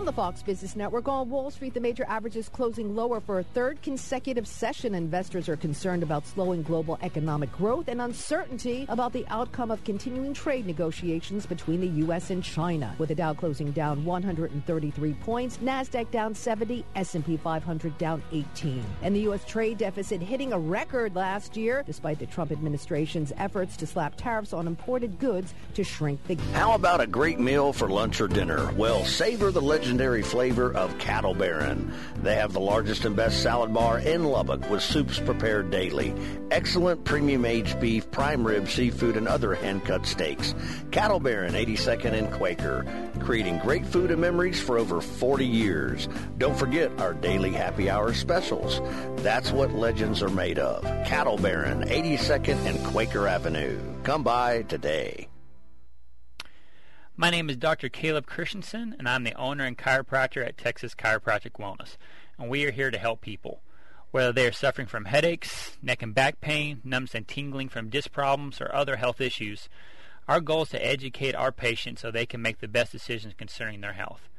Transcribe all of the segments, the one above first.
From the Fox Business Network on Wall Street, the major averages closing lower for a third consecutive session. Investors are concerned about slowing global economic growth and uncertainty about the outcome of continuing trade negotiations between the U.S. and China. With the Dow closing down 133 points, Nasdaq down 70, S&P 500 down 18, and the U.S. trade deficit hitting a record last year, despite the Trump administration's efforts to slap tariffs on imported goods to shrink the. How about a great meal for lunch or dinner? Well, savor the legendary flavor of Cattle Baron. They have the largest and best salad bar in Lubbock with soups prepared daily, excellent premium aged beef, prime rib, seafood, and other hand cut steaks. Cattle Baron, 82nd and Quaker, creating great food and memories for over 40 years. Don't forget our daily happy hour specials. That's what legends are made of. Cattle Baron, 82nd and Quaker Avenue. Come by today. My name is Dr. Caleb Christensen, and I'm the owner and chiropractor at Texas Chiropractic Wellness. And we are here to help people. Whether they are suffering from headaches, neck and back pain, numbness and tingling from disc problems, or other health issues, our goal is to educate our patients so they can make the best decisions concerning their health.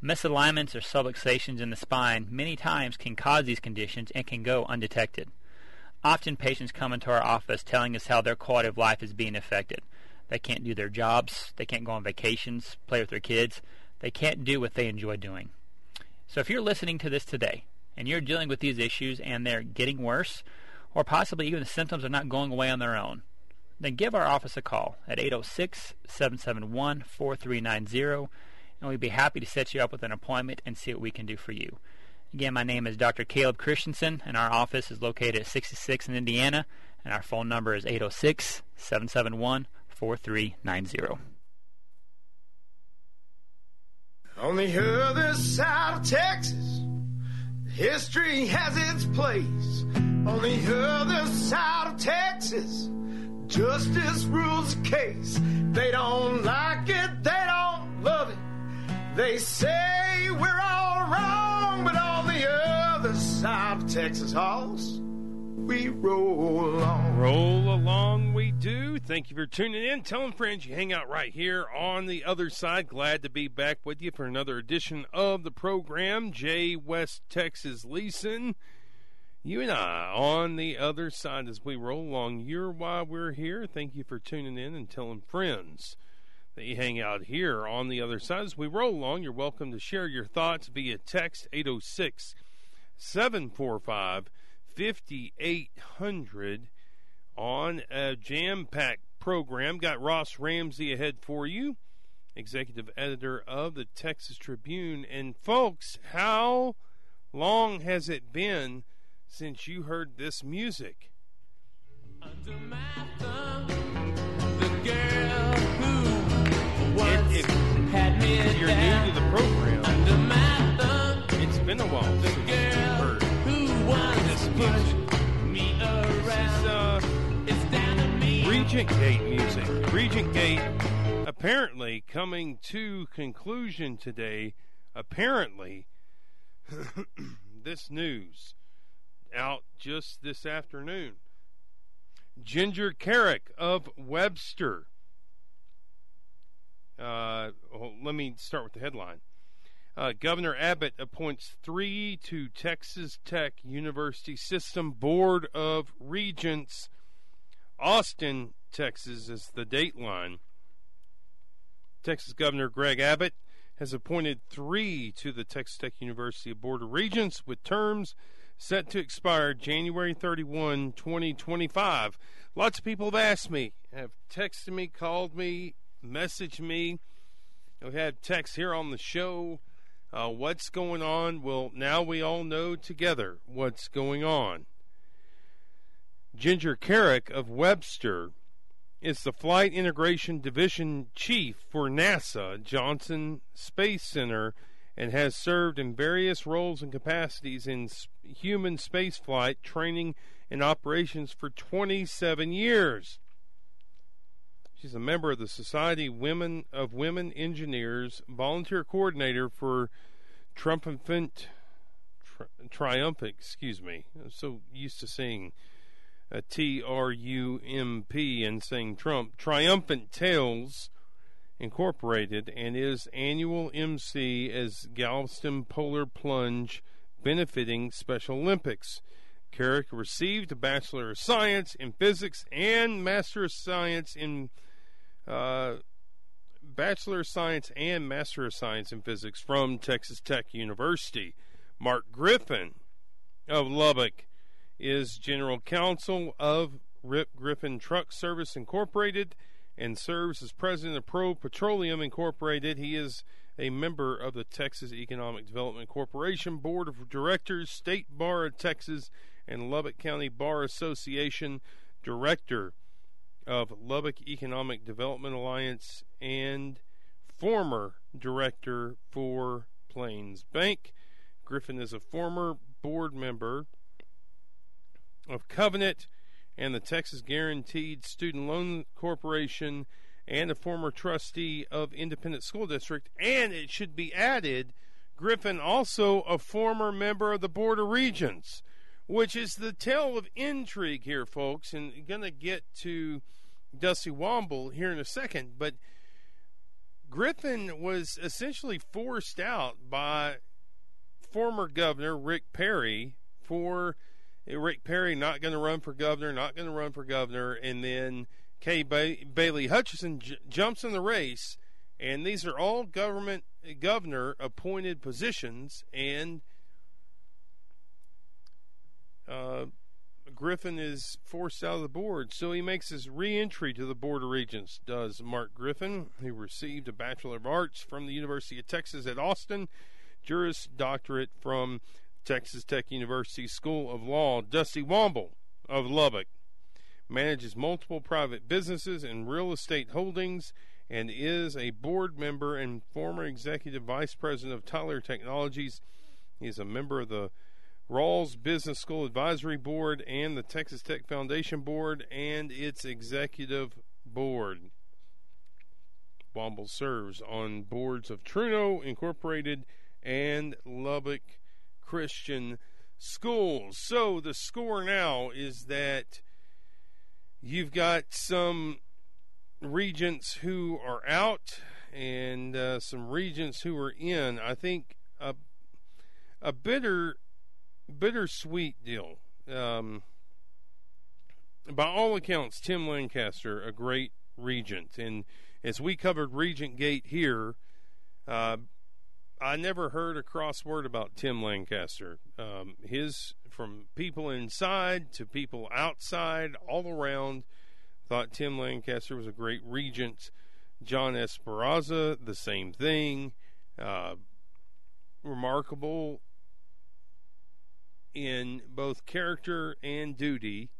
Misalignments or subluxations in the spine many times can cause these conditions and can go undetected. Often patients come into our office telling us how their quality of life is being affected. They can't do their jobs. They can't go on vacations, play with their kids. They can't do what they enjoy doing. So if you're listening to this today and you're dealing with these issues and they're getting worse, or possibly even the symptoms are not going away on their own, then give our office a call at 806 771 4390 and we'd be happy to set you up with an appointment and see what we can do for you. Again, my name is Dr. Caleb Christensen, and our office is located at 66 in Indiana, and our phone number is 806 771 4390. On the other side of Texas, history has its place. On the other side of Texas, justice rules the case. They don't like it, they don't love it. They say we're all wrong, but on the other side of Texas, Hoss we roll along. Roll along, we do. Thank you for tuning in. Telling friends you hang out right here on the other side. Glad to be back with you for another edition of the program. Jay West Texas Leeson. You and I on the other side as we roll along. You're why we're here. Thank you for tuning in and telling friends that you hang out here on the other side. As we roll along, you're welcome to share your thoughts via text 806 745 5800 on a jam packed program. Got Ross Ramsey ahead for you, executive editor of the Texas Tribune. And folks, how long has it been since you heard this music? If, if you're new to the program, it's been a while since you heard Regent Gate music. Regent Gate apparently coming to conclusion today. Apparently, this news out just this afternoon. Ginger Kerrick of Webster. Uh, well, let me start with the headline. Uh, Governor Abbott appoints three to Texas Tech University System Board of Regents. Austin, Texas is the dateline. Texas Governor Greg Abbott has appointed three to the Texas Tech University Board of Regents with terms set to expire January 31, 2025. Lots of people have asked me, have texted me, called me, messaged me. We've had texts here on the show uh, what's going on? Well, now we all know together what's going on. Ginger Kerrick of Webster is the Flight Integration Division Chief for NASA Johnson Space Center and has served in various roles and capacities in human spaceflight training and operations for 27 years. She's a member of the Society Women of Women Engineers, volunteer coordinator for Triumphant, tri- Triumphant, excuse me. I'm so used to seeing a T R U M P and saying Trump. Triumphant Tales Incorporated and is annual MC as Galveston Polar Plunge benefiting Special Olympics. Kerrick received a Bachelor of Science in Physics and Master of Science in uh, Bachelor of Science and Master of Science in Physics from Texas Tech University. Mark Griffin of Lubbock is General Counsel of Rip Griffin Truck Service Incorporated and serves as president of Pro Petroleum Incorporated. He is a member of the Texas Economic Development Corporation Board of Directors, State Bar of Texas, and Lubbock County Bar Association, director of Lubbock Economic Development Alliance, and former director for Plains Bank. Griffin is a former board member of Covenant and the Texas Guaranteed Student Loan Corporation and a former trustee of Independent School District. And it should be added, Griffin also a former member of the Board of Regents, which is the tale of intrigue here, folks. And to get to Dusty Womble here in a second, but Griffin was essentially forced out by former governor Rick Perry for eh, Rick Perry not going to run for governor, not going to run for governor, and then Kay ba- Bailey Hutchison j- jumps in the race, and these are all government eh, governor appointed positions, and uh, Griffin is forced out of the board, so he makes his reentry to the Board of Regents. Does Mark Griffin, who received a Bachelor of Arts from the University of Texas at Austin, Juris Doctorate from Texas Tech University School of Law, Dusty Womble of Lubbock, manages multiple private businesses and real estate holdings and is a board member and former executive vice president of Tyler Technologies. He is a member of the Rawls Business School Advisory Board and the Texas Tech Foundation Board and its executive board. Womble serves on boards of Truno Incorporated and Lubbock Christian schools. So the score now is that you've got some regents who are out and uh, some regents who are in. I think a a bitter bittersweet deal. Um, by all accounts, Tim Lancaster, a great regent, and as we covered Regent Gate here, uh, I never heard a cross word about Tim Lancaster. Um, his from people inside to people outside, all around, thought Tim Lancaster was a great regent. John Esperanza, the same thing. Uh, remarkable in both character and duty,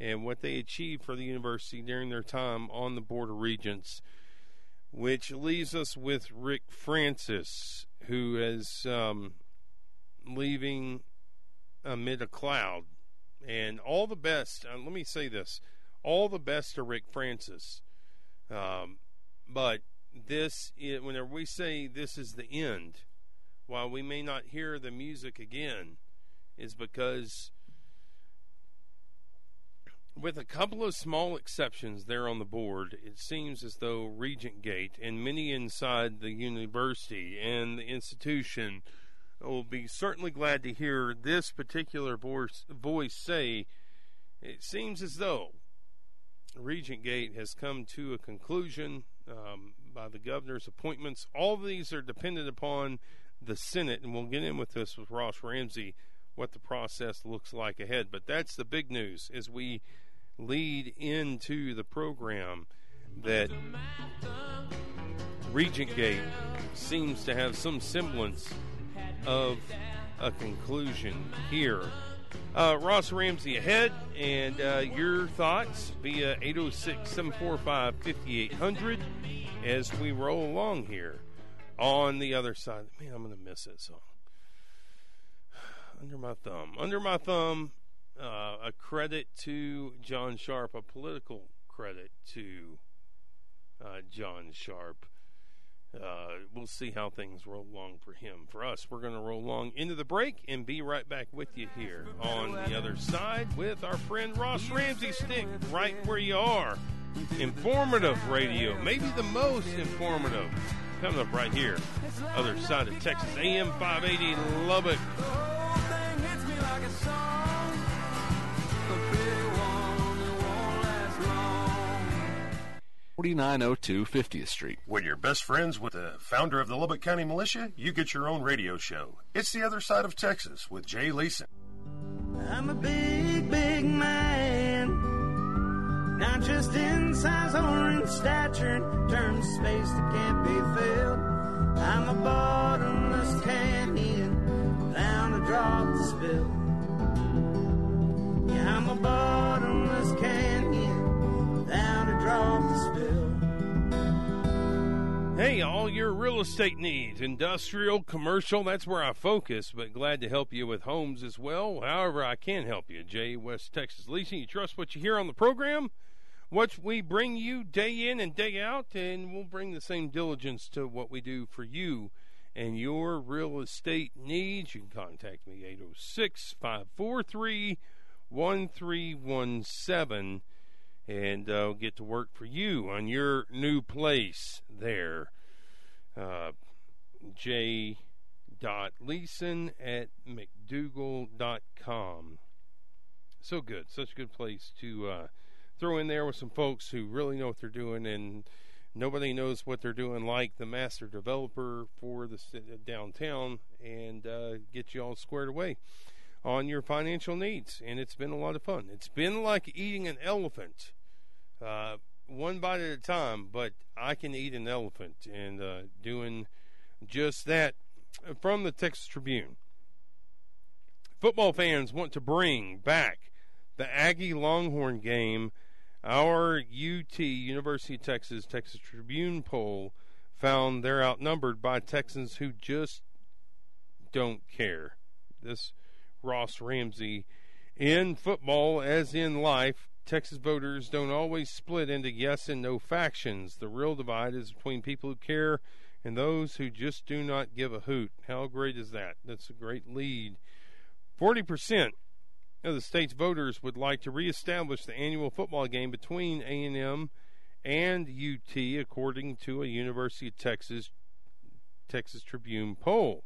and what they achieved for the university during their time on the Board of Regents. Which leaves us with Rick Francis, who is um, leaving amid a cloud. And all the best, uh, let me say this all the best to Rick Francis. Um, but this, it, whenever we say this is the end, while we may not hear the music again, is because with a couple of small exceptions there on the board, it seems as though Regent Gate and many inside the university and the institution will be certainly glad to hear this particular voice, say, it seems as though Regent Gate has come to a conclusion um, by the governor's appointments. All these are dependent upon the Senate, and we'll get in with this with Ross Ramsey, what the process looks like ahead. But that's the big news as we lead into the program that Regent Gate seems to have some semblance of a conclusion here. Uh, Ross Ramsey ahead, and uh, your thoughts via 806 745 5800 as we roll along here on the other side. Man, I'm going to miss that song. Under my thumb. Under my thumb uh, a credit to John Sharp, a political credit to uh, John Sharp. Uh, we'll see how things roll along for him. For us, we're going to roll along into the break and be right back with you here on the other side with our friend Ross Ramsey. Stick right where you are informative radio, maybe the most informative. Coming up right here, other side of Texas, AM 580 Lubbock. 4902 50th Street. When you're best friends with the founder of the Lubbock County Militia, you get your own radio show. It's the other side of Texas with Jay Leeson. I'm a big, big man. Not just in size or in stature, in terms of space that can't be filled. I'm a bottomless canyon, Hey, all your real estate needs, industrial, commercial, that's where I focus, but glad to help you with homes as well. However, I can help you. Jay West Texas Leasing. You trust what you hear on the program? What we bring you day in and day out, and we'll bring the same diligence to what we do for you and your real estate needs. You can contact me 806 543 1317 and uh, get to work for you on your new place there. Uh, J. Leeson at McDougal.com. So good, such a good place to uh, throw in there with some folks who really know what they're doing, and nobody knows what they're doing like the master developer for the downtown, and uh, get you all squared away on your financial needs. And it's been a lot of fun. It's been like eating an elephant. Uh, one bite at a time, but I can eat an elephant and uh, doing just that from the Texas Tribune. Football fans want to bring back the Aggie Longhorn game. Our UT, University of Texas, Texas Tribune poll found they're outnumbered by Texans who just don't care. This Ross Ramsey in football, as in life, Texas voters don't always split into yes and no factions. The real divide is between people who care and those who just do not give a hoot. How great is that? That's a great lead. 40% of the state's voters would like to reestablish the annual football game between A&M and UT according to a University of Texas Texas Tribune poll.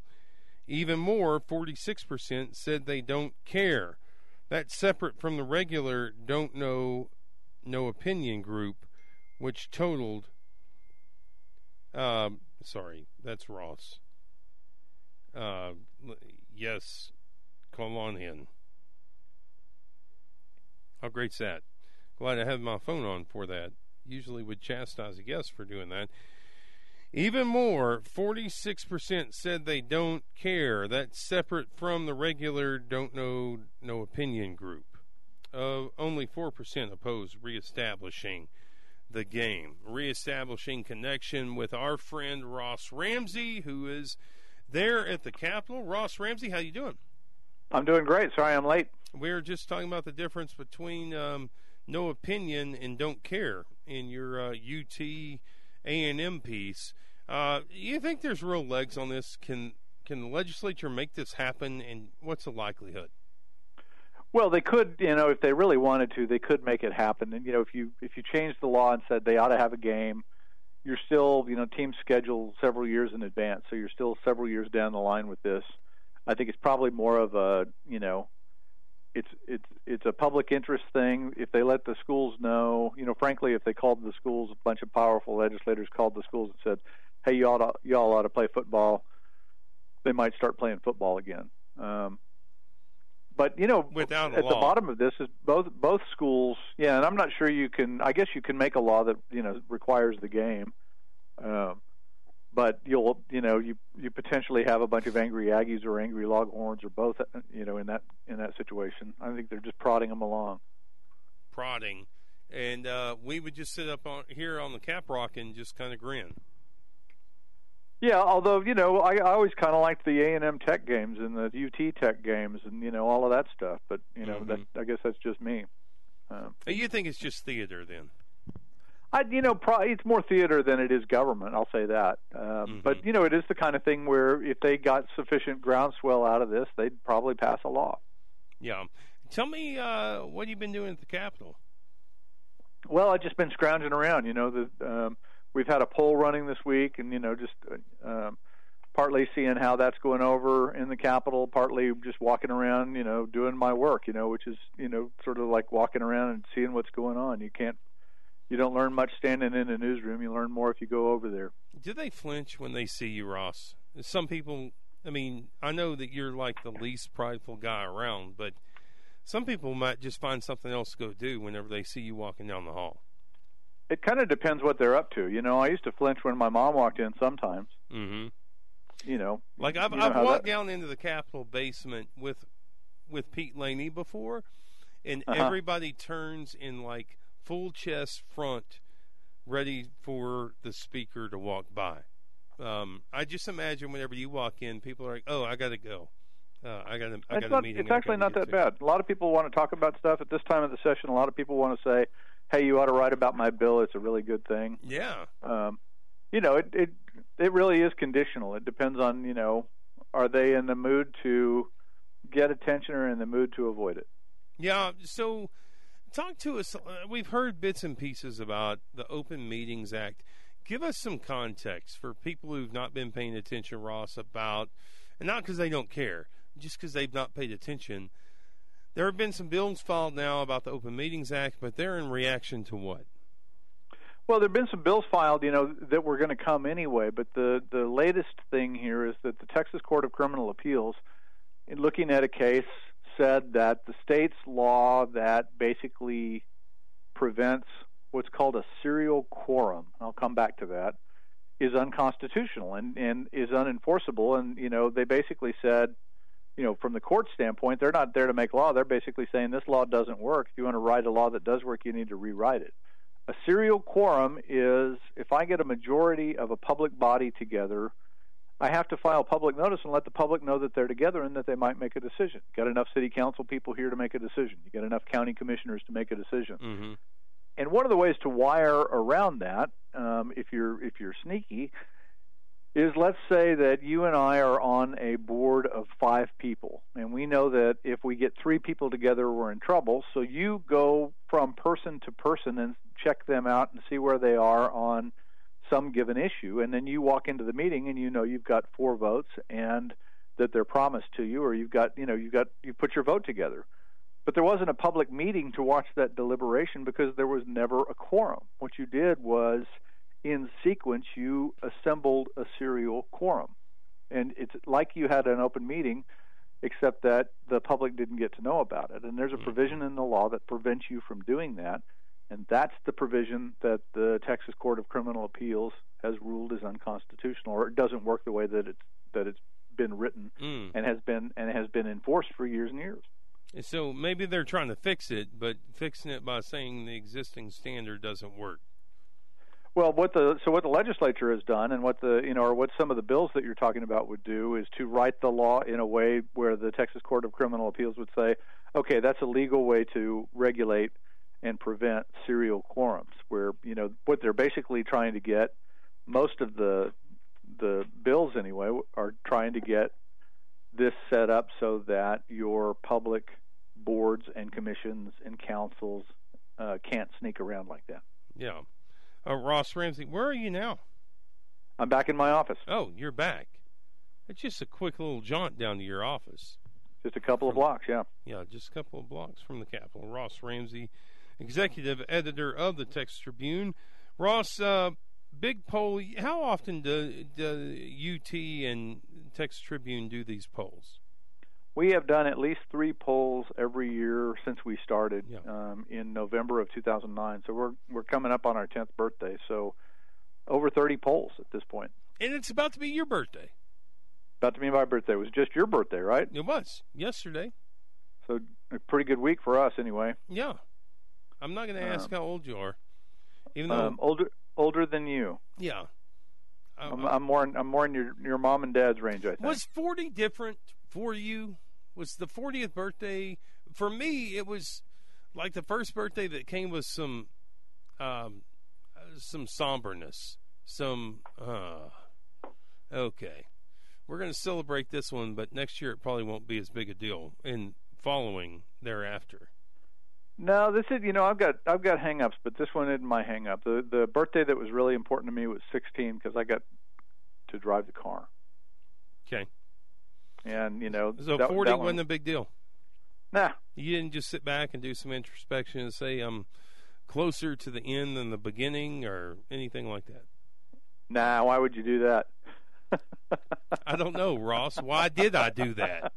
Even more, 46% said they don't care. That's separate from the regular don't know, no opinion group, which totaled. Um, sorry, that's Ross. Uh, yes, in. How great's that? Glad I have my phone on for that. Usually would chastise a guest for doing that. Even more, 46% said they don't care. That's separate from the regular don't know, no opinion group. Uh, only 4% oppose reestablishing the game. Reestablishing connection with our friend Ross Ramsey, who is there at the Capitol. Ross Ramsey, how you doing? I'm doing great. Sorry I'm late. We are just talking about the difference between um, no opinion and don't care in your uh, UT a&M piece. Uh, you think there's real legs on this? Can can the legislature make this happen, and what's the likelihood? Well, they could, you know, if they really wanted to, they could make it happen. And you know, if you if you changed the law and said they ought to have a game, you're still, you know, teams schedule several years in advance, so you're still several years down the line with this. I think it's probably more of a, you know, it's it's it's a public interest thing. If they let the schools know, you know, frankly, if they called the schools, a bunch of powerful legislators called the schools and said, "Hey, you ought to, y'all ought to play football," they might start playing football again. Um, but you know, Without at law. the bottom of this is both both schools. Yeah, and I'm not sure you can. I guess you can make a law that you know requires the game. Um, but you'll you know you you potentially have a bunch of angry Aggies or angry Longhorns or both you know in that in that situation. I think they're just prodding them along. Prodding, and uh, we would just sit up on here on the Cap Rock and just kind of grin. Yeah, although you know I, I always kind of liked the A and M Tech games and the UT Tech games and you know all of that stuff. But you know that I guess that's just me. Um, You think it's just theater then? I, you know, pro- it's more theater than it is government. I'll say that. Um, Mm-hmm. But you know, it is the kind of thing where if they got sufficient groundswell out of this, they'd probably pass a law. Yeah. Tell me uh, what you've been doing at the Capitol. Well, I've just been scrounging around. You know, the, um, we've had a poll running this week, and you know, just uh, um, partly seeing how that's going over in the Capitol, partly just walking around, you know, doing my work, you know, which is you know sort of like walking around and seeing what's going on. You can't, you don't learn much standing in a newsroom. You learn more if you go over there. Do they flinch when they see you, Ross? Some people. I mean, I know that you're like the least prideful guy around, but some people might just find something else to go do whenever they see you walking down the hall. It kind of depends what they're up to. You know, I used to flinch when my mom walked in sometimes. Mm-hmm. You know, like I've, you know I've walked that... down into the Capitol basement with with Pete Laney before, and uh-huh. everybody turns in like full chest front, ready for the speaker to walk by. Um, I just imagine whenever you walk in, people are like, "Oh, I got to go." Uh, I got I got a meeting. It's actually not that to. bad. A lot of people want to talk about stuff at this time of the session. A lot of people want to say, "Hey, you ought to write about my bill. It's a really good thing." Yeah. Um, you know, it it it really is conditional. It depends on you know, are they in the mood to get attention or in the mood to avoid it? Yeah. So, talk to us. Uh, we've heard bits and pieces about the Open Meetings Act. Give us some context for people who've not been paying attention, Ross, about, and not because they don't care, just because they've not paid attention. There have been some bills filed now about the Open Meetings Act, but they're in reaction to what? Well, there have been some bills filed, you know, that were going to come anyway. But the the latest thing here is that the Texas Court of Criminal Appeals, in looking at a case, said that the state's law that basically prevents what's called a serial quorum, I'll come back to that, is unconstitutional and, and is unenforceable. And, you know, they basically said, you know, from the court standpoint, they're not there to make law. They're basically saying this law doesn't work. If you want to write a law that does work, you need to rewrite it. A serial quorum is if I get a majority of a public body together, I have to file public notice and let the public know that they're together and that they might make a decision. Got enough city council people here to make a decision. You got enough county commissioners to make a decision. Mm-hmm. And one of the ways to wire around that, um, if you're if you're sneaky, is let's say that you and I are on a board of five people, and we know that if we get three people together, we're in trouble. So you go from person to person and check them out and see where they are on some given issue, and then you walk into the meeting and you know you've got four votes and that they're promised to you, or you've got you know you've got you put your vote together. But there wasn't a public meeting to watch that deliberation because there was never a quorum. What you did was, in sequence, you assembled a serial quorum. And it's like you had an open meeting, except that the public didn't get to know about it. And there's a mm-hmm. provision in the law that prevents you from doing that. And that's the provision that the Texas Court of Criminal Appeals has ruled is unconstitutional, or it doesn't work the way that it's that it's been written mm. and has been and has been enforced for years and years. So maybe they're trying to fix it, but fixing it by saying the existing standard doesn't work. Well, what the so what the legislature has done, and what the you know, or what some of the bills that you're talking about would do, is to write the law in a way where the Texas Court of Criminal Appeals would say, okay, that's a legal way to regulate and prevent serial quorums, where you know what they're basically trying to get. Most of the the bills anyway are trying to get this set up so that your public boards and commissions and councils uh, can't sneak around like that. Yeah. Uh, Ross Ramsey, where are you now? I'm back in my office. Oh, you're back. It's just a quick little jaunt down to your office. Just a couple from, of blocks, yeah. Yeah, just a couple of blocks from the Capitol. Ross Ramsey, executive editor of the Texas Tribune. Ross, uh, big poll. How often do, do UT and Texas Tribune do these polls? We have done at least three polls every year since we started yeah. um, in November of 2009. So we're we're coming up on our 10th birthday. So over 30 polls at this point. And it's about to be your birthday. About to be my birthday. It was just your birthday, right? It was yesterday. So a pretty good week for us, anyway. Yeah. I'm not going to ask Um, how old you are, even though. Um, older older than you. yeah. I- I'm, I- I'm more in, I'm more in your your mom and dad's range. I think. Was 40 different for you? Was the 40th birthday for me? It was like the first birthday that came with some, um, some somberness, some. Uh, okay, we're going to celebrate this one, but next year it probably won't be as big a deal. And following thereafter. No, this is you know I've got I've got hangups, but this one isn't my hangup. The the birthday that was really important to me was 16 because I got to drive the car. Okay. And you know, so that, 40 that wasn't a big deal. Nah, you didn't just sit back and do some introspection and say I'm closer to the end than the beginning or anything like that. Nah, why would you do that? I don't know, Ross. Why did I do that?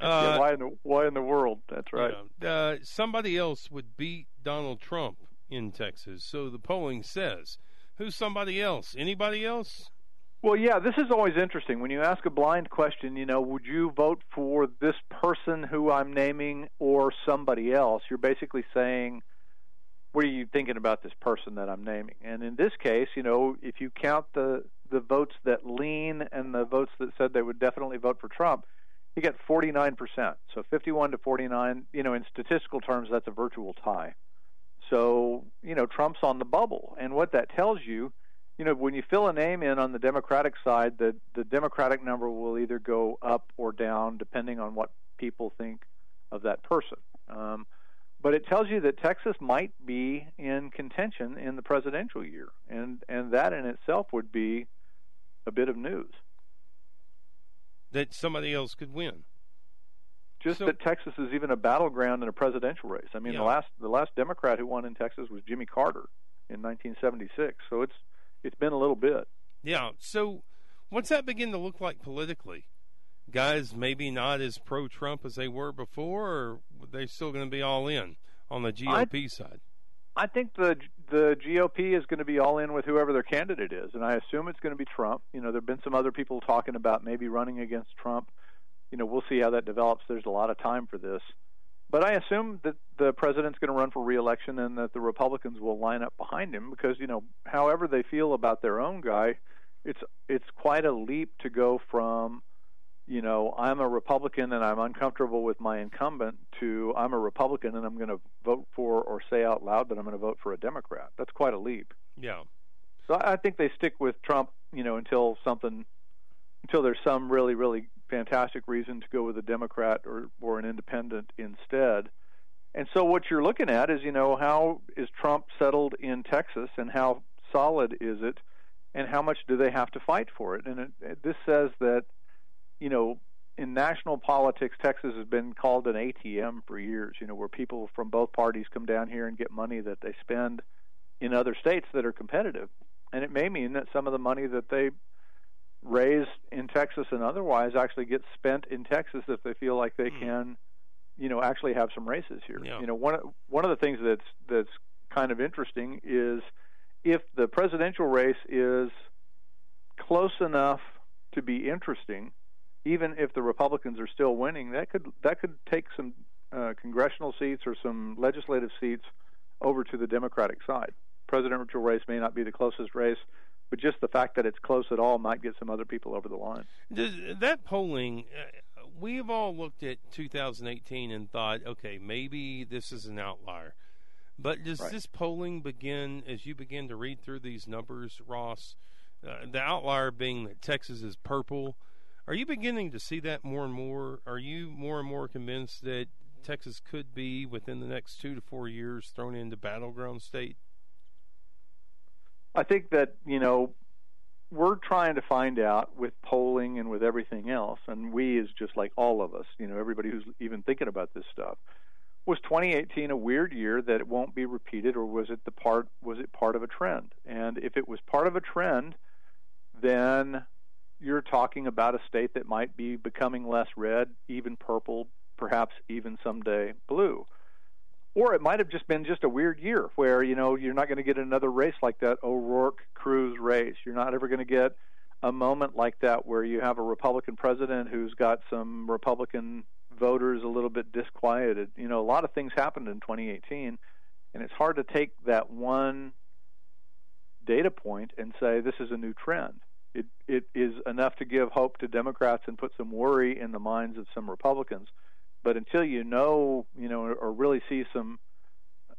Uh, yeah, why in the why in the world? That's right. You know, uh, somebody else would beat Donald Trump in Texas, so the polling says. Who's somebody else? Anybody else? Well, yeah, this is always interesting. When you ask a blind question, you know, would you vote for this person who I'm naming or somebody else? You're basically saying, what are you thinking about this person that I'm naming? And in this case, you know, if you count the the votes that lean and the votes that said they would definitely vote for Trump, he got 49%. So 51 to 49, you know, in statistical terms, that's a virtual tie. So, you know, Trump's on the bubble. And what that tells you you know, when you fill a name in on the Democratic side, the the Democratic number will either go up or down depending on what people think of that person. Um, but it tells you that Texas might be in contention in the presidential year, and and that in itself would be a bit of news. That somebody else could win. Just So- that Texas is even a battleground in a presidential race. I mean, Yeah. the last the last Democrat who won in Texas was Jimmy Carter in 1976. So it's it's been a little bit. Yeah. So, what's that begin to look like politically? Guys, maybe not as pro Trump as they were before, or are they still going to be all in on the GOP side? I think the the GOP is going to be all in with whoever their candidate is, and I assume it's going to be Trump. You know, there've been some other people talking about maybe running against Trump. You know, we'll see how that develops. There's a lot of time for this, but I assume that the president's going to run for reelection and that the Republicans will line up behind him because you know, however they feel about their own guy, it's it's quite a leap to go from you know, I'm a Republican and I'm uncomfortable with my incumbent to I'm a Republican and I'm going to vote for or say out loud that I'm going to vote for a Democrat. That's quite a leap. Yeah. So I think they stick with Trump, you know, until something, until there's some really, really fantastic reason to go with a Democrat or or an independent instead. And so what you're looking at is, you know, how is Trump settled in Texas and how solid is it, and how much do they have to fight for it? And it, it, this says that, you know, in national politics, Texas has been called an ATM for years. You know, where people from both parties come down here and get money that they spend in other states that are competitive, and it may mean that some of the money that they raise in Texas and otherwise actually gets spent in Texas if they feel like they hmm. can, you know, actually have some races here. Yeah. You know, one one of the things that's that's kind of interesting is if the presidential race is close enough to be interesting, even if the Republicans are still winning, that could that could take some uh, congressional seats or some legislative seats over to the Democratic side. Presidential race may not be the closest race, but just the fact that it's close at all might get some other people over the line. Does, that polling, uh, we've all looked at 2018 and thought, okay, maybe this is an outlier. But does Right. this polling begin as you begin to read through these numbers, Ross? Uh, the outlier being that Texas is purple. Are you beginning to see that more and more? Are you more and more convinced that Texas could be within the next two to four years thrown into battleground state? I think that you know we're trying to find out with polling and with everything else, and we is just like all of us, you know, everybody who's even thinking about this stuff. Was 2018 a weird year that it won't be repeated, or was it the part? Was it part of a trend? And if it was part of a trend, then you're talking about a state that might be becoming less red, even purple, perhaps even someday blue or it might have just been just a weird year where you know you're not going to get another race like that O'Rourke Cruz race. You're not ever going to get a moment like that where you have a Republican president who's got some Republican voters a little bit disquieted. You know, a lot of things happened in 2018, and it's hard to take that one data point and say this is a new trend. It it is enough to give hope to Democrats and put some worry in the minds of some Republicans but until you know, you know, or really see some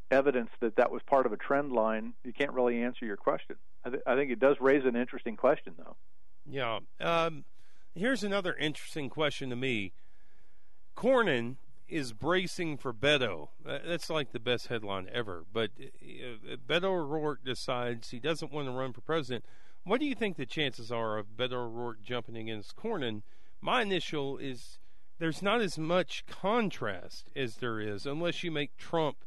evidence that that was part of a trend line, you can't really answer your question. I, th- I think it does raise an interesting question, though. Yeah. Um, here's another interesting question to me. Cornyn is bracing for Beto. That's like the best headline ever. But uh, Beto O'Rourke decides he doesn't want to run for president. What do you think the chances are of Beto O'Rourke jumping against Cornyn? My initial is there's not as much contrast as there is unless you make Trump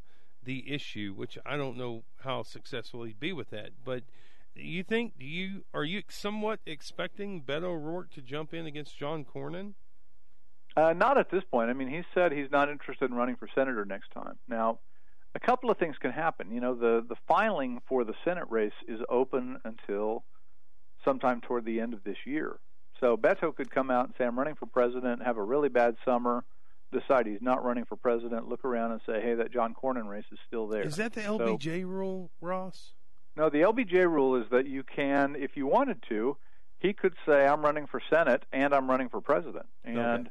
the issue, which I don't know how successful he'd be with that. But you think do you are you somewhat expecting Beto O'Rourke to jump in against John Cornyn? Uh, not at this point. I mean, he said he's not interested in running for senator next time. Now, a couple of things can happen. You know, the the filing for the Senate race is open until sometime toward the end of this year. So Beto could come out and say, "I'm running for president," have a really bad summer, decide he's not running for president, look around and say, "Hey, that John Cornyn race is still there." Is that the LBJ so, rule, Ross? No, the LBJ rule is that you can, if you wanted to, he could say, "I'm running for Senate and I'm running for president," and okay.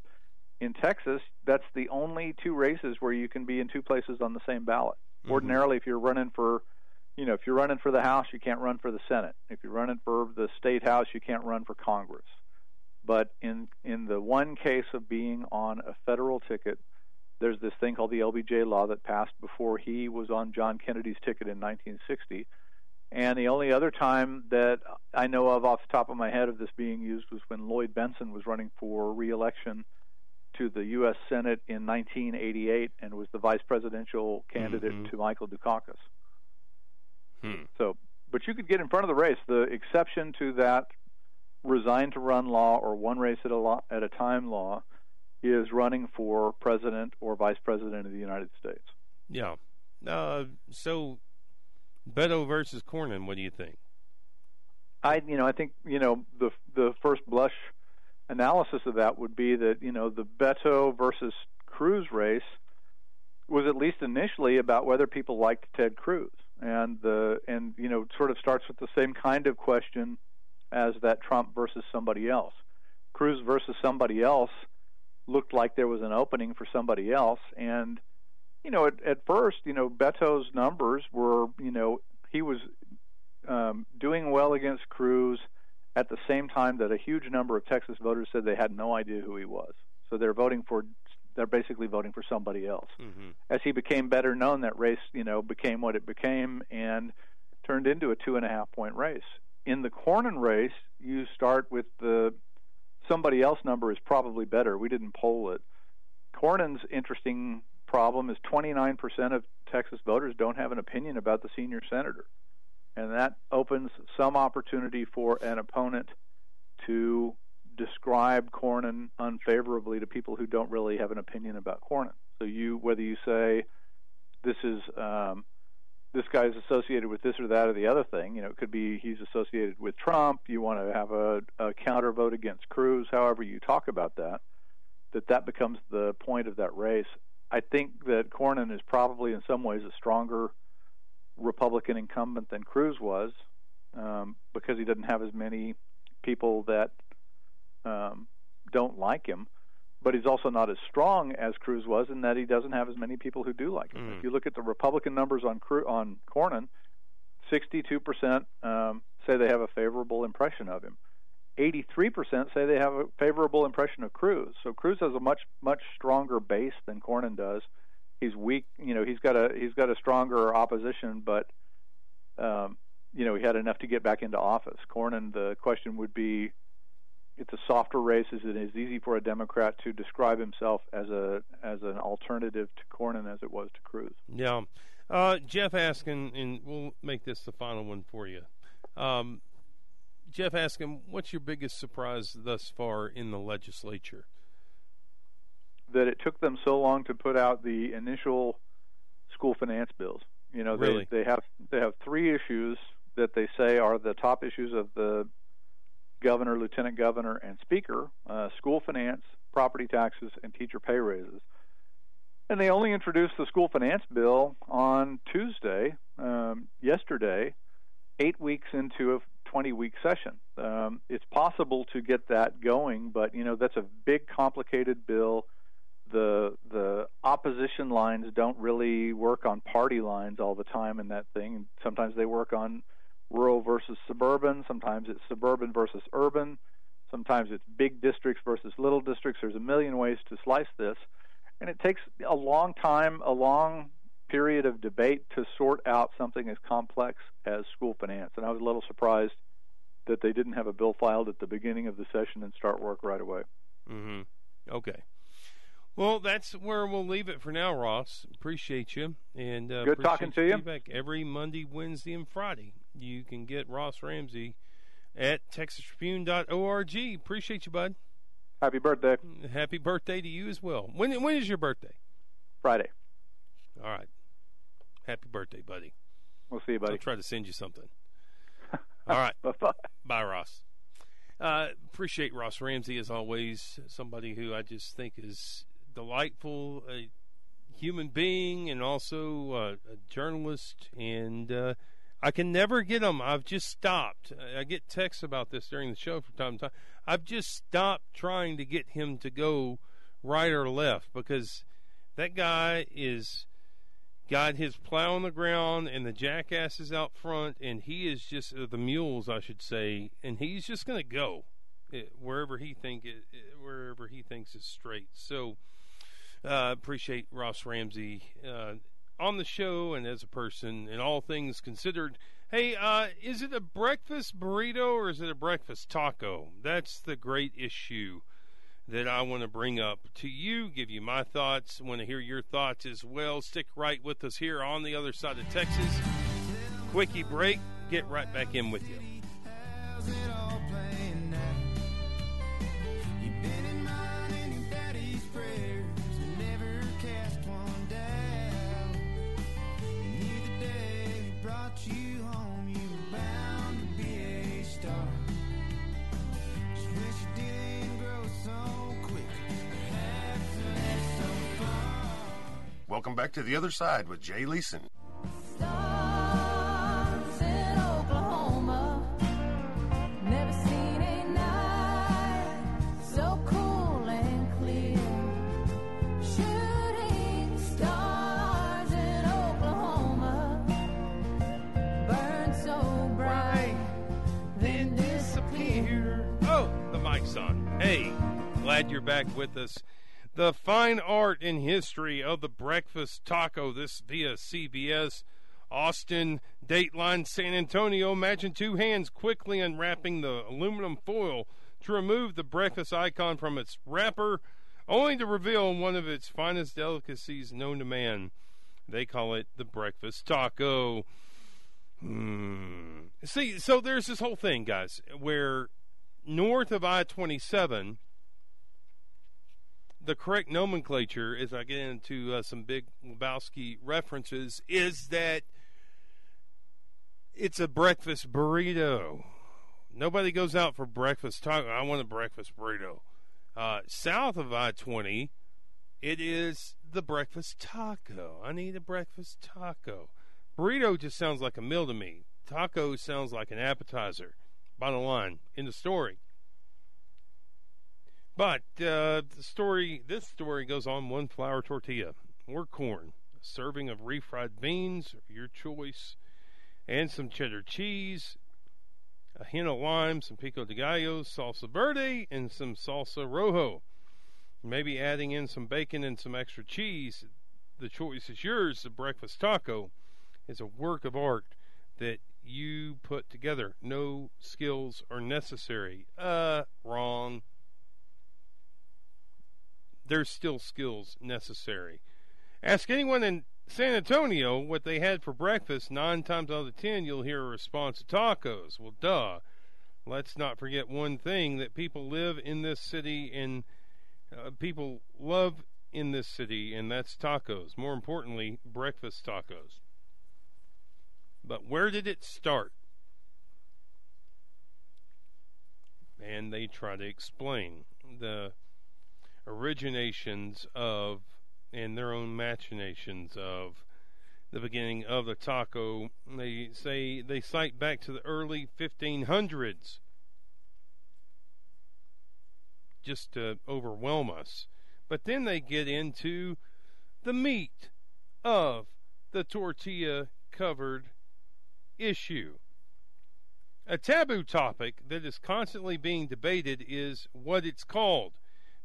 in Texas, that's the only two races where you can be in two places on the same ballot. Mm-hmm. Ordinarily, if you're running for, you know, if you're running for the House, you can't run for the Senate. If you're running for the state House, you can't run for Congress. But in in the one case of being on a federal ticket, there's this thing called the LBJ law that passed before he was on John Kennedy's ticket in 1960. And the only other time that I know of off the top of my head of this being used was when Lloyd Bentsen was running for reelection to the U.S. Senate in 1988 and was the vice presidential candidate mm-hmm. to Michael Dukakis. Hmm. So, but you could get in front of the race. The exception to that resign to run law or one race at a, at a time law is running for president or vice president of the United States. Yeah. Uh, so, Beto versus Cornyn, what do you think? I, you know, I think you know the the first blush analysis of that would be that you know the Beto versus Cruz race was at least initially about whether people liked Ted Cruz, and the and you know sort of starts with the same kind of question as that Trump versus somebody else. Cruz versus somebody else looked like there was an opening for somebody else, and you know at, at first you know Beto's numbers were you know he was um, doing well against Cruz at the same time that a huge number of Texas voters said they had no idea who he was. So they're voting for they're basically voting for somebody else. Mm-hmm. As he became better known, that race you know became what it became and turned into a two and a half point race. In the Cornyn race, you start with the somebody else number is probably better. We didn't poll it. Cornyn's interesting problem is 29% of Texas voters don't have an opinion about the senior senator and that opens some opportunity for an opponent to describe Cornyn unfavorably to people who don't really have an opinion about Cornyn. So you, whether you say this is um, this guy is associated with this or that or the other thing, you know, it could be he's associated with Trump. You want to have a, a counter vote against Cruz. However, you talk about that, that that becomes the point of that race. I think that Cornyn is probably in some ways a stronger Republican incumbent than Cruz was, um, because he doesn't have as many people that um, don't like him. But he's also not as strong as Cruz was in that he doesn't have as many people who do like him. Mm. If you look at the Republican numbers on Cru- on Cornyn, 62% um, say they have a favorable impression of him. 83% say they have a favorable impression of Cruz. So Cruz has a much much stronger base than Cornyn does he's weak. You know, he's got a he's got a stronger opposition, but um, you know, he had enough to get back into office. Cornyn, the question would be, it's a softer race. Is it is easy for a Democrat to describe himself as a as an alternative to Cornyn as it was to Cruz? Yeah, uh, Jeff asking, and we'll make this the final one for you. Um, Jeff asking, what's your biggest surprise thus far in the legislature? that it took them so long to put out the initial school finance bills. You know, really? they they have they have three issues that they say are the top issues of the governor, lieutenant governor, and speaker: uh, school finance, property taxes, and teacher pay raises. And they only introduced the school finance bill on Tuesday, um, yesterday, eight weeks into a 20-week session. Um, it's possible to get that going, but you know that's a big, complicated bill the the opposition lines don't really work on party lines all the time in that thing. Sometimes they work on rural versus suburban. Sometimes it's suburban versus urban. Sometimes it's big districts versus little districts. There's a million ways to slice this, and it takes a long time, a long period of debate to sort out something as complex as school finance. And I was a little surprised that they didn't have a bill filed at the beginning of the session and start work right away. Mm-hmm. Okay. Well, that's where we'll leave it for now, Ross. Appreciate you and uh, good talking to you. Feedback every Monday, Wednesday, and Friday. You can get Ross Ramsey at texastribune.org. Appreciate you, bud. Happy birthday. Happy birthday to you as well. When when is your birthday? Friday. All right. Happy birthday, buddy. We'll see you, buddy. I'll try to send you something. All right. Bye-bye. Bye, Ross. Uh, appreciate Ross Ramsey as always. Somebody who I just think is delightful, a human being, and also uh, a journalist. And uh, I can never get him. I've just stopped. I get texts about this during the show from time to time. I've just stopped trying to get him to go right or left because that guy is got his plow on the ground and the jackass is out front, and he is just uh, the mules, I should say, and he's just going to go it, wherever he think it, it, wherever he thinks is straight. So uh, appreciate Ross Ramsey uh, on the show and as a person, and all things considered. Hey, uh, is it a breakfast burrito or is it a breakfast taco? That's the great issue that I want to bring up to you, give you my thoughts. Want to hear your thoughts as well. Stick right with us here on the other side of Texas. Quickie break. Get right back in with you. Welcome back to the other side with Jay Leeson. Oh, Hey, glad you're back with us the fine art and history of the breakfast taco. This via CBS. Austin, Dateline, San Antonio. Imagine two hands quickly unwrapping the aluminum foil to remove the breakfast icon from its wrapper, only to reveal one of its finest delicacies known to man. They call it the breakfast taco. Hmm. See, so there's this whole thing, guys, where north of I 27, the correct nomenclature, as I get into uh, some big Lebowski references, is that it's a breakfast burrito. Nobody goes out for breakfast taco. I want a breakfast burrito. Uh, south of I 20, it is the breakfast taco. I need a breakfast taco. Burrito just sounds like a meal to me. Taco sounds like an appetizer. Bottom line, in the story. But uh, the story, this story goes on one flour tortilla or corn, a serving of refried beans, your choice, and some cheddar cheese, a hint of lime, some pico de gallo, salsa verde, and some salsa rojo. Maybe adding in some bacon and some extra cheese. The choice is yours. The breakfast taco is a work of art that you put together. No skills are necessary. Uh, wrong there's still skills necessary. Ask anyone in San Antonio what they had for breakfast. Nine times out of ten, you'll hear a response to tacos. Well, duh. Let's not forget one thing that people live in this city and uh, people love in this city, and that's tacos. More importantly, breakfast tacos. But where did it start? And they try to explain. The originations of and their own machinations of the beginning of the taco. They say they cite back to the early 1500s just to overwhelm us. But then they get into the meat of the tortilla covered issue. A taboo topic that is constantly being debated is what it's called.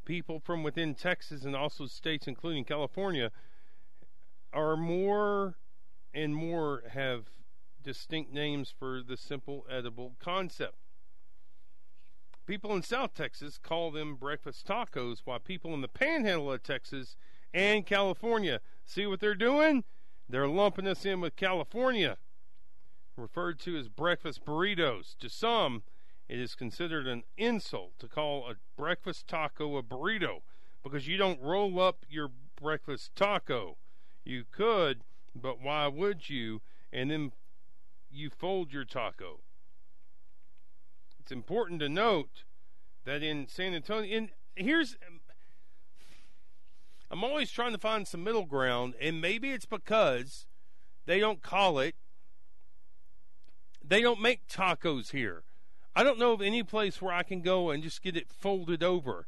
people from within Texas and also states, including California, are more and more have distinct names for the simple edible concept. People in South Texas call them breakfast tacos, while people in the panhandle of Texas and California see what they're doing? They're lumping us in with California, referred to as breakfast burritos. To some, it is considered an insult to call a breakfast taco a burrito because you don't roll up your breakfast taco. You could, but why would you? And then you fold your taco. It's important to note that in San Antonio, and here's, I'm always trying to find some middle ground, and maybe it's because they don't call it, they don't make tacos here. I don't know of any place where I can go and just get it folded over.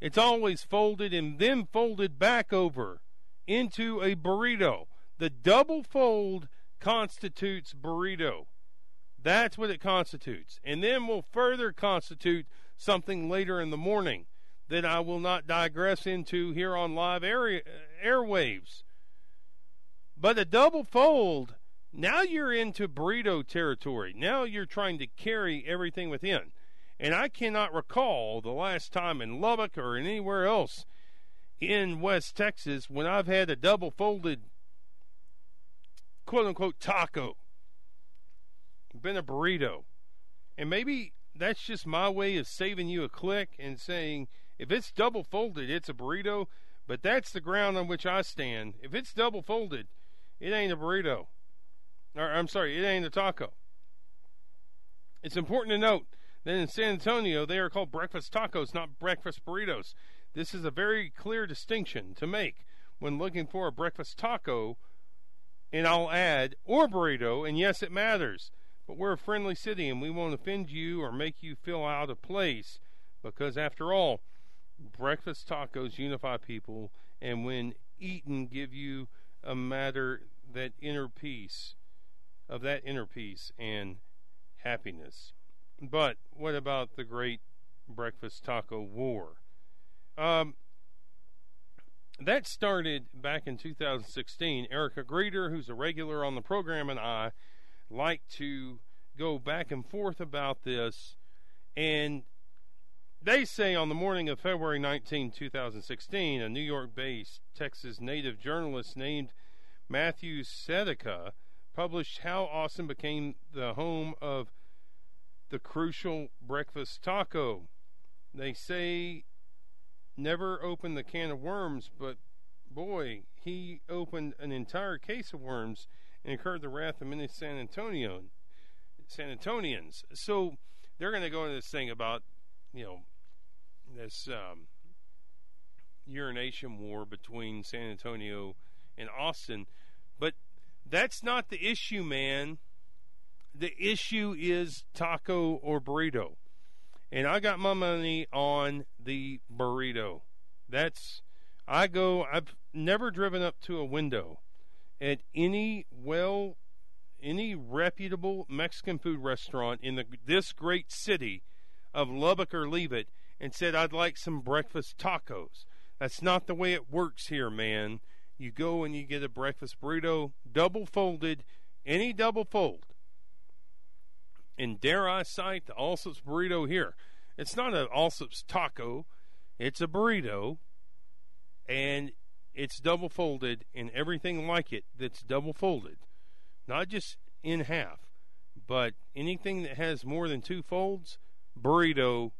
It's always folded and then folded back over into a burrito. The double fold constitutes burrito. That's what it constitutes. And then will further constitute something later in the morning that I will not digress into here on live air, airwaves. But a double fold, now you're into burrito territory. Now you're trying to carry everything within. And I cannot recall the last time in Lubbock or anywhere else in West Texas when I've had a double folded quote unquote taco. Been a burrito. And maybe that's just my way of saving you a click and saying if it's double folded, it's a burrito. But that's the ground on which I stand. If it's double folded, it ain't a burrito. Or I'm sorry, it ain't a taco. It's important to note that in San Antonio they are called breakfast tacos, not breakfast burritos. This is a very clear distinction to make when looking for a breakfast taco, and I'll add, or burrito, and yes, it matters. But we're a friendly city and we won't offend you or make you feel out of place because, after all, breakfast tacos unify people and, when eaten, give you a matter that inner peace, of that inner peace and happiness. But what about the great breakfast taco war? Um, that started back in 2016. Erica Grieder, who's a regular on the program, and I like to go back and forth about this. And they say on the morning of February 19, 2016, a New York based Texas native journalist named Matthew Sedacca published how Austin became the home of the crucial breakfast taco. They say never opened the can of worms, but boy, he opened an entire case of worms and incurred the wrath of many San Antonio San Antonians. So they're going to go into this thing about you know this um, urination war between San Antonio and Austin, but that's not the issue, man. The issue is taco or burrito. And I got my money on the burrito. That's I go I've never driven up to a window at any well any reputable Mexican food restaurant in the this great city of Lubbock or Leave It and said I'd like some breakfast tacos. That's not the way it works here, man. You go and you get a breakfast burrito, double folded, any double fold. And dare I cite the Allsup's burrito here? It's not an Allsup's taco, it's a burrito, and it's double folded and everything like it that's double folded. Not just in half, but anything that has more than two folds, burrito,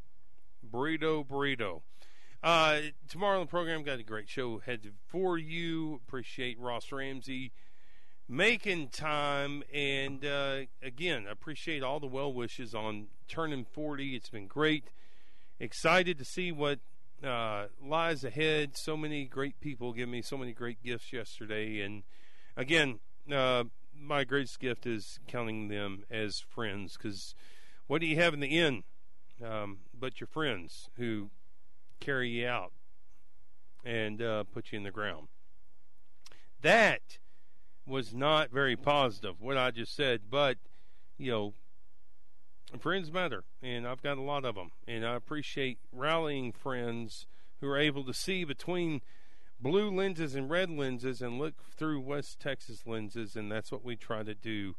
burrito, burrito. Uh, tomorrow on the program, got a great show ahead for you. Appreciate Ross Ramsey making time. And uh, again, appreciate all the well wishes on turning 40. It's been great. Excited to see what uh, lies ahead. So many great people give me so many great gifts yesterday. And again, uh, my greatest gift is counting them as friends because what do you have in the end um, but your friends who carry you out and uh, put you in the ground? That was not very positive, what I just said, but, you know, friends matter, and I've got a lot of them, and I appreciate rallying friends who are able to see between blue lenses and red lenses and look through West Texas lenses, and that's what we try to do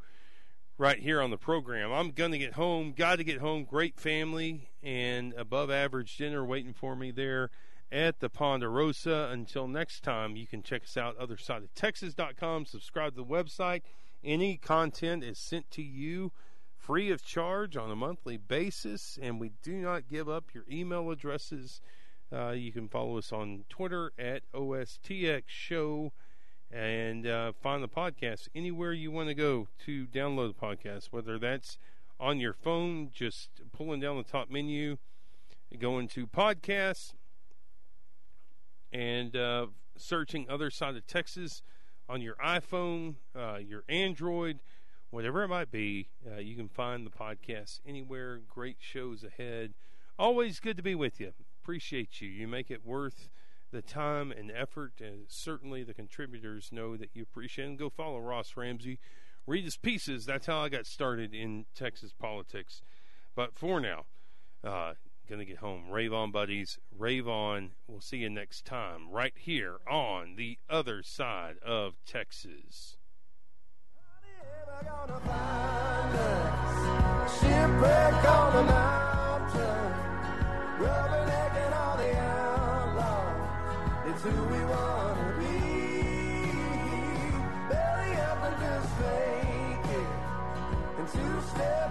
right here on the program. I'm going to get home, got to get home. Great family and above average dinner waiting for me there at the Ponderosa. Until next time, you can check us out othersideoftexas.com. Subscribe to the website. Any content is sent to you free of charge on a monthly basis, and we do not give up your email addresses. Uh, you can follow us on Twitter at OSTX Show and uh, find the podcast anywhere you want to go to download the podcast, whether that's on your phone, just pulling down the top menu, going to podcasts, and uh, searching Other Side of Texas on your iPhone, uh, your Android, whatever it might be. Uh, you can find the podcast anywhere. Great shows ahead. Always good to be with you. Appreciate you. You make it worth the time and effort, and certainly the contributors know that you appreciate. And go follow Ross Ramsey. Read his pieces. That's how I got started in Texas politics. But for now, uh, gonna get home. Rave on, buddies. Rave on. We'll see you next time, right here on the other side of Texas. Shipwreck on the night who we want to be. Belly up and just make it. And two steps.